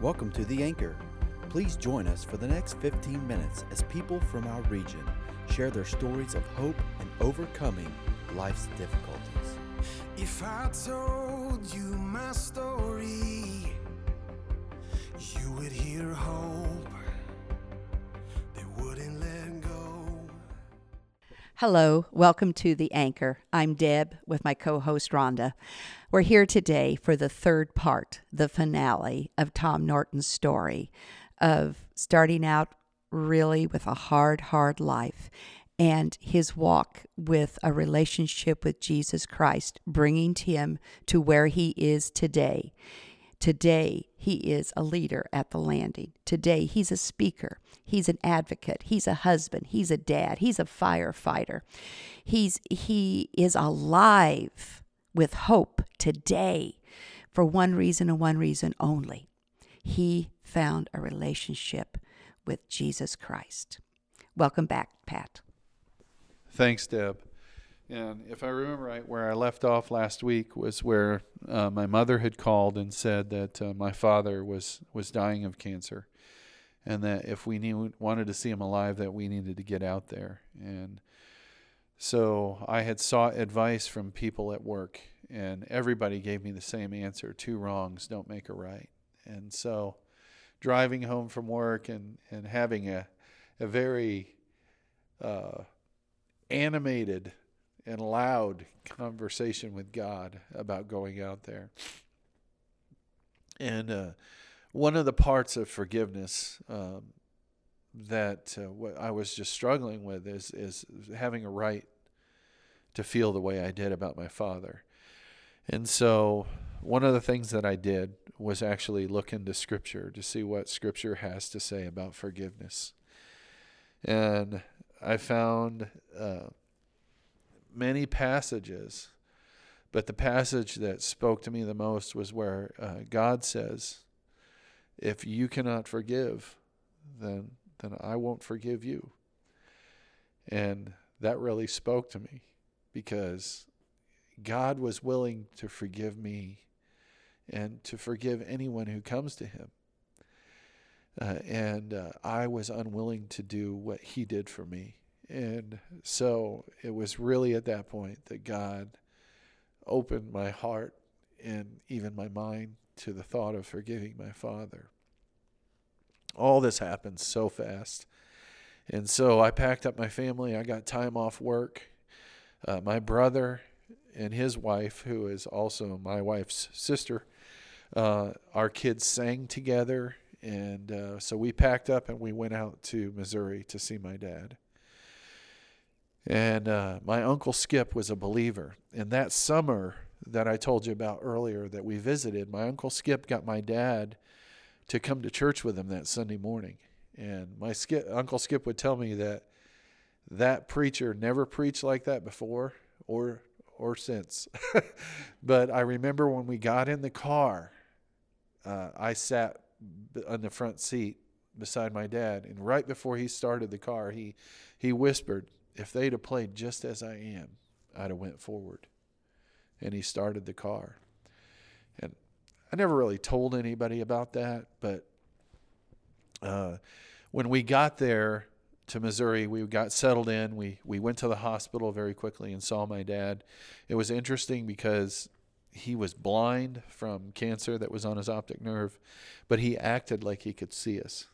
Welcome to The Anchor. Please join us for the next 15 minutes as people from our region share their stories of hope and overcoming life's difficulties. If I told you my story, you would hear hope that wouldn't let go. Hello, welcome to The Anchor. I'm Deb with my co host Rhonda. We're here today for the third part, the finale of Tom Norton's story of starting out really with a hard, hard life and his walk with a relationship with Jesus Christ, bringing him to where he is today. Today, he is a leader at the landing. Today, he's a speaker. He's an advocate. He's a husband. He's a dad. He's a firefighter. He's, he is alive with hope today for one reason and one reason only. He found a relationship with Jesus Christ. Welcome back, Pat. Thanks, Deb. And if I remember right, where I left off last week was where uh, my mother had called and said that uh, my father was was dying of cancer, and that if we knew, wanted to see him alive, that we needed to get out there. And so I had sought advice from people at work, and everybody gave me the same answer: two wrongs don't make a right. And so, driving home from work and and having a a very uh, animated and loud conversation with God about going out there. And uh, one of the parts of forgiveness um, that uh, what I was just struggling with is is having a right to feel the way I did about my father. And so one of the things that I did was actually look into scripture to see what scripture has to say about forgiveness. And I found uh, many passages, but the passage that spoke to me the most was where uh, God says, "If you cannot forgive, then then I won't forgive you." And that really spoke to me because God was willing to forgive me and to forgive anyone who comes to Him. Uh, and uh, I was unwilling to do what He did for me. And so it was really at that point that God opened my heart and even my mind to the thought of forgiving my father. All this happened so fast. And so I packed up my family. I got time off work. Uh, my brother and his wife, who is also my wife's sister, uh, our kids sang together. And uh, so we packed up and we went out to Missouri to see my dad. And uh, my uncle Skip was a believer. And that summer that I told you about earlier that we visited, my uncle Skip got my dad to come to church with him that Sunday morning. And my Skip, uncle Skip would tell me that that preacher never preached like that before or or since. but I remember when we got in the car, uh, I sat on the front seat beside my dad, and right before he started the car, he he whispered, if they'd have played just as I am, I'd have went forward. And he started the car. I never really told anybody about that, but uh, when we got there to Missouri, we got settled in. We we went to the hospital very quickly and saw my dad. It was interesting because he was blind from cancer that was on his optic nerve, but he acted like he could see us.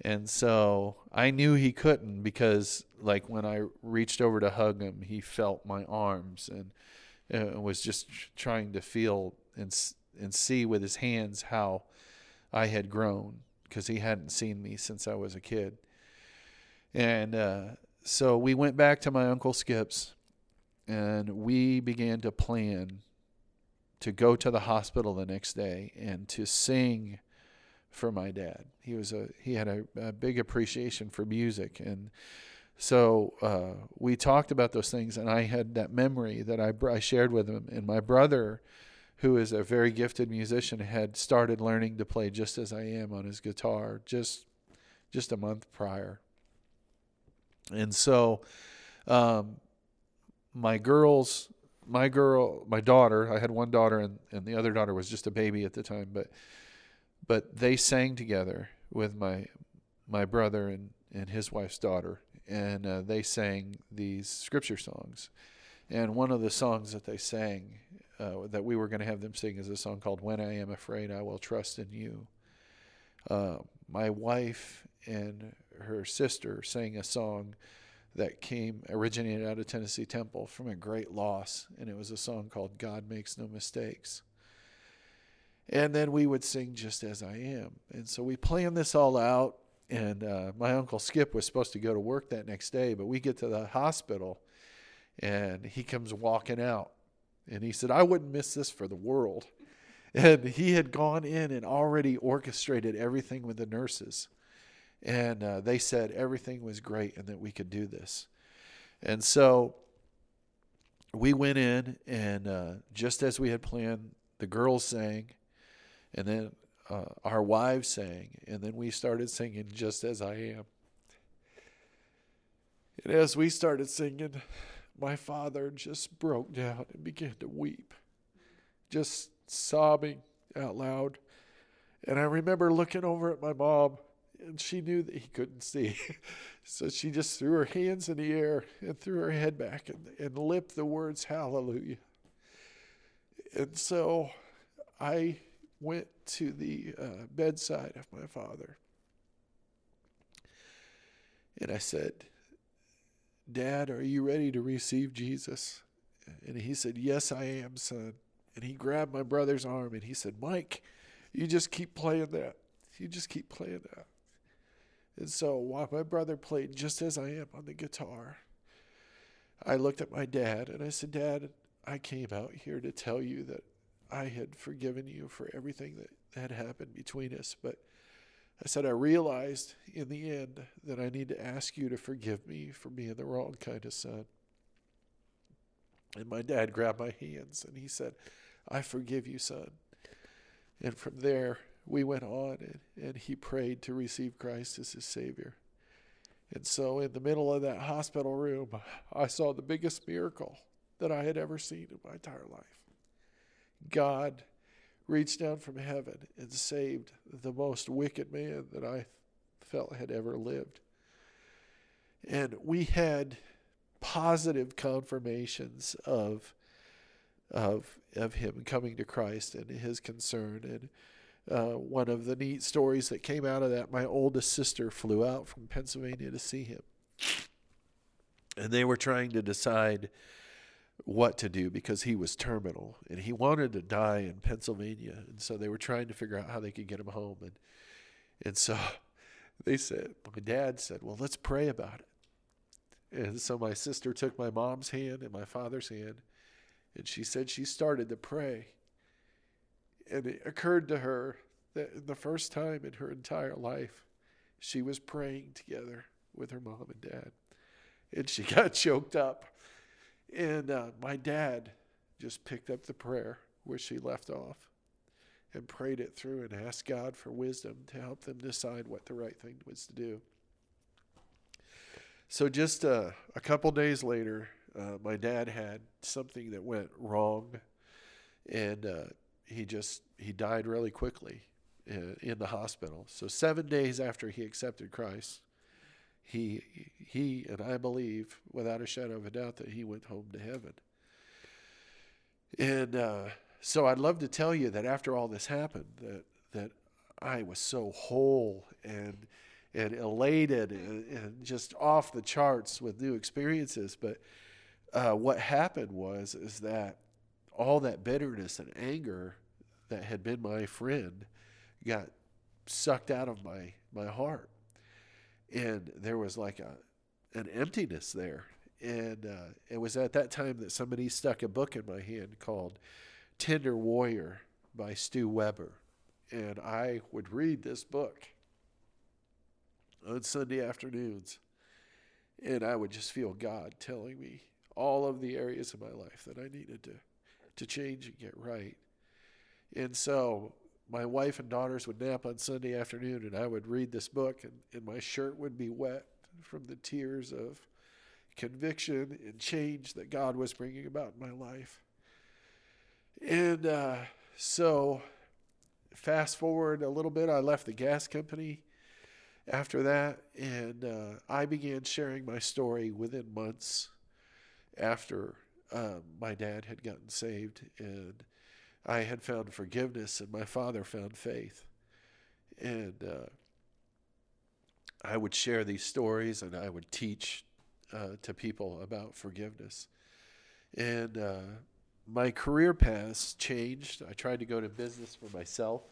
And so I knew he couldn't because, like, when I reached over to hug him, he felt my arms and uh, was just trying to feel and and see with his hands how I had grown because he hadn't seen me since I was a kid. And uh, so we went back to my uncle Skip's, and we began to plan to go to the hospital the next day and to sing for my dad. He was a he had a, a big appreciation for music, and so uh, we talked about those things. And I had that memory that I I shared with him. And my brother, who is a very gifted musician, had started learning to play just as I am on his guitar just just a month prior. And so, um, my girls my girl, my daughter, I had one daughter and, and the other daughter was just a baby at the time, but but they sang together with my my brother and, and his wife's daughter, and uh, they sang these scripture songs. And one of the songs that they sang uh, that we were going to have them sing is a song called "When I Am Afraid, I Will Trust in You." Uh, my wife and her sister sang a song that came originated out of Tennessee Temple from a great loss, and it was a song called "God Makes No Mistakes." And then we would sing just as I am. And so we planned this all out. And uh, my uncle Skip was supposed to go to work that next day, but we get to the hospital and he comes walking out. And he said, I wouldn't miss this for the world. And he had gone in and already orchestrated everything with the nurses. And uh, they said everything was great and that we could do this. And so we went in, and uh, just as we had planned, the girls sang and then uh, our wives sang, and then we started singing just as I am. And as we started singing, my father just broke down and began to weep, just sobbing out loud. And I remember looking over at my mom, and she knew that he couldn't see. so she just threw her hands in the air and threw her head back and, and lipped the words, Hallelujah. And so I went to the uh, bedside of my father. And I said, Dad, are you ready to receive Jesus? And he said, Yes, I am, son. And he grabbed my brother's arm and he said, Mike, you just keep playing that. You just keep playing that. And so while my brother played just as I am on the guitar, I looked at my dad and I said, Dad, I came out here to tell you that I had forgiven you for everything that had happened between us. But I said, I realized in the end that I need to ask you to forgive me for being the wrong kind of son. And my dad grabbed my hands and he said, I forgive you, son. And from there, we went on and, and he prayed to receive Christ as his Savior. And so, in the middle of that hospital room, I saw the biggest miracle that I had ever seen in my entire life. God reached down from heaven and saved the most wicked man that I felt had ever lived. And we had positive confirmations of of of him coming to Christ and his concern. And uh, one of the neat stories that came out of that, my oldest sister flew out from Pennsylvania to see him, and they were trying to decide what to do because he was terminal and he wanted to die in Pennsylvania. And so they were trying to figure out how they could get him home. And, and so they said, my dad said, well, let's pray about it. And so my sister took my mom's hand and my father's hand and she said she started to pray. And it occurred to her that the first time in her entire life, she was praying together with her mom and dad. And she got choked up and uh, my dad just picked up the prayer where she left off and prayed it through and asked God for wisdom to help them decide what the right thing was to do. So, just uh, a couple days later, uh, my dad had something that went wrong, and uh, he just he died really quickly in, uh, in the hospital. So, seven days after he accepted Christ, he he and I believe without a shadow of a doubt that he went home to heaven. And uh, so I'd love to tell you that after all this happened, that that I was so whole and and elated and, and just off the charts with new experiences. But uh, what happened was is that all that bitterness and anger that had been my friend got sucked out of my my heart and there was like a an emptiness there. And uh, it was at that time that somebody stuck a book in my hand called Tender Warrior by Stu Weber. And I would read this book on Sunday afternoons. And I would just feel God telling me all of the areas of my life that I needed to, to change and get right. And so my wife and daughters would nap on Sunday afternoon, and I would read this book, and, and my shirt would be wet from the tears of conviction and change that God was bringing about in my life. And uh, so fast forward a little bit, I left the gas company after that, and uh, I began sharing my story within months after um, my dad had gotten saved, and I had found forgiveness, and my father found faith. And uh, I would share these stories, and I would teach uh, to people about forgiveness. And uh, my career paths changed. I tried to go to business for myself.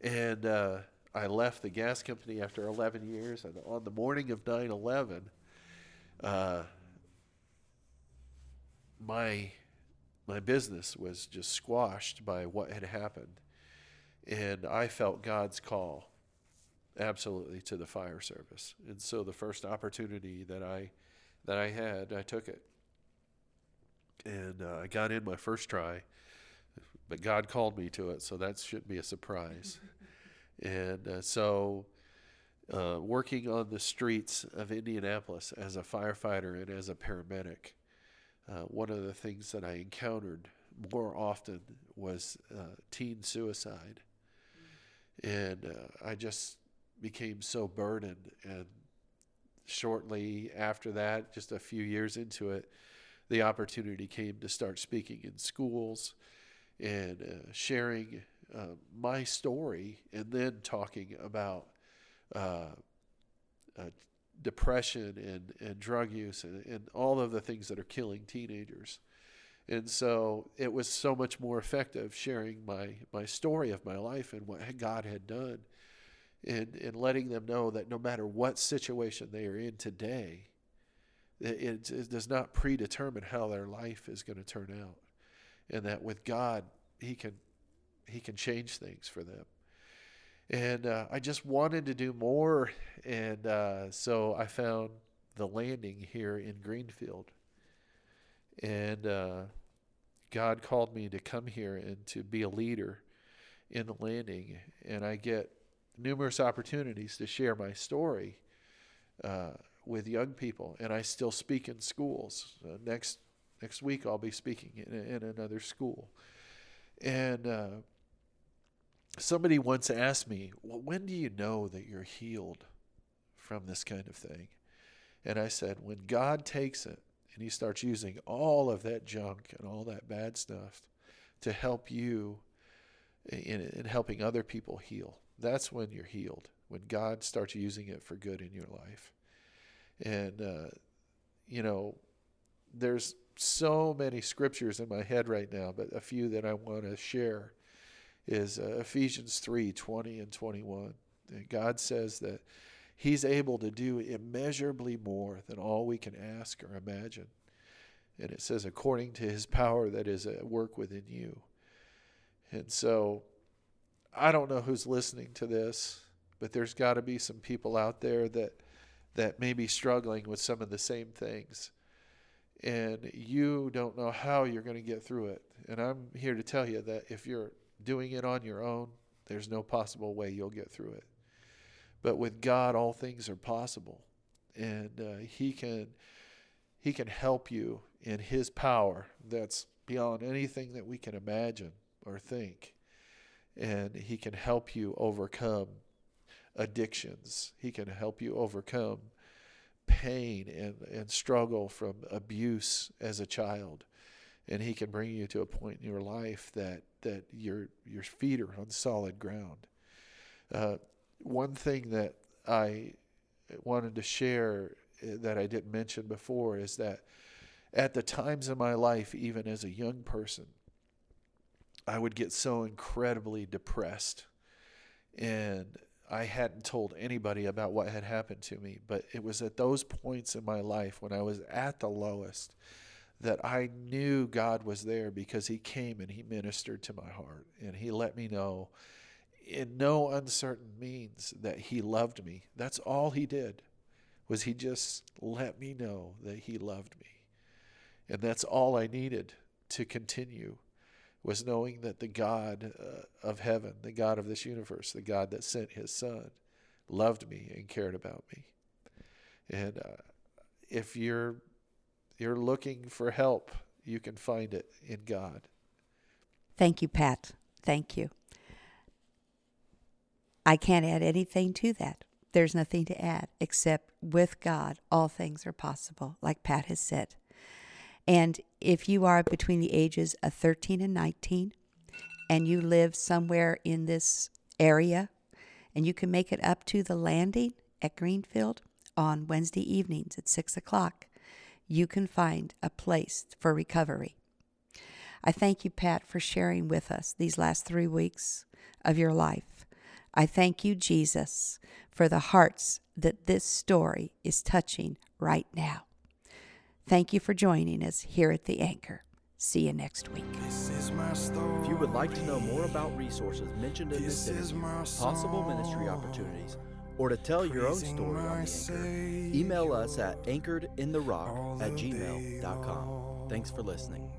And uh, I left the gas company after 11 years. And on the morning of 9 11, uh, my, my business was just squashed by what had happened. And I felt God's call absolutely to the fire service. And so the first opportunity that I that I had, I took it and uh, I got in my first try, but God called me to it, so that shouldn't be a surprise. and uh, so, uh, working on the streets of Indianapolis as a firefighter and as a paramedic, uh, one of the things that I encountered more often was uh, teen suicide. And uh, I just became so burdened. And shortly after that, just a few years into it, the opportunity came to start speaking in schools and uh, sharing uh, my story and then talking about uh, uh, depression and, and drug use and, and all of the things that are killing teenagers. And so it was so much more effective sharing my, my story of my life and what God had done and, and letting them know that no matter what situation they are in today, it, it does not predetermine how their life is going to turn out, and that with God, He can He can change things for them. And uh, I just wanted to do more, and uh, so I found the landing here in Greenfield, and uh, God called me to come here and to be a leader in the landing, and I get numerous opportunities to share my story. Uh, with young people, and I still speak in schools. Uh, next next week, I'll be speaking in, in another school. And uh, somebody once asked me, well, "When do you know that you're healed from this kind of thing?" And I said, "When God takes it and He starts using all of that junk and all that bad stuff to help you in, in helping other people heal. That's when you're healed. When God starts using it for good in your life." And, uh, you know, there's so many scriptures in my head right now, but a few that I want to share is uh, Ephesians 3 20 and 21. And God says that He's able to do immeasurably more than all we can ask or imagine. And it says, according to His power that is at work within you. And so I don't know who's listening to this, but there's got to be some people out there that that may be struggling with some of the same things. And you don't know how you're going to get through it. And I'm here to tell you that if you're doing it on your own, there's no possible way you'll get through it. But with God, all things are possible. And uh, He can. He can help you in His power that's beyond anything that we can imagine or think. And He can help you overcome addictions. He can help you overcome pain and, and struggle from abuse as a child. And he can bring you to a point in your life that, that your, your feet are on solid ground. Uh, one thing that I wanted to share uh, that I didn't mention before is that at the times in my life, even as a young person, I would get so incredibly depressed and I hadn't told anybody about what had happened to me, but it was at those points in my life when I was at the lowest that I knew God was there because He came and He ministered to my heart and He let me know in no uncertain means that He loved me. That's all He did was He just let me know that He loved me. And that's all I needed to continue was knowing that the God uh, of heaven, the God of this universe, the God that sent his son, loved me and cared about me. And uh, if you're you're looking for help, you can find it in God. Thank you, Pat. Thank you. I can't add anything to that. There's nothing to add except with God, all things are possible, like Pat has said. And if you are between the ages of 13 and 19 and you live somewhere in this area and you can make it up to the landing at Greenfield on Wednesday evenings at 6 o'clock, you can find a place for recovery. I thank you, Pat, for sharing with us these last three weeks of your life. I thank you, Jesus, for the hearts that this story is touching right now. Thank you for joining us here at The Anchor. See you next week. If you would like to know more about resources mentioned in this interview, possible ministry opportunities, or to tell your own story on the Anchor, email us at anchoredintherock at gmail.com. Thanks for listening.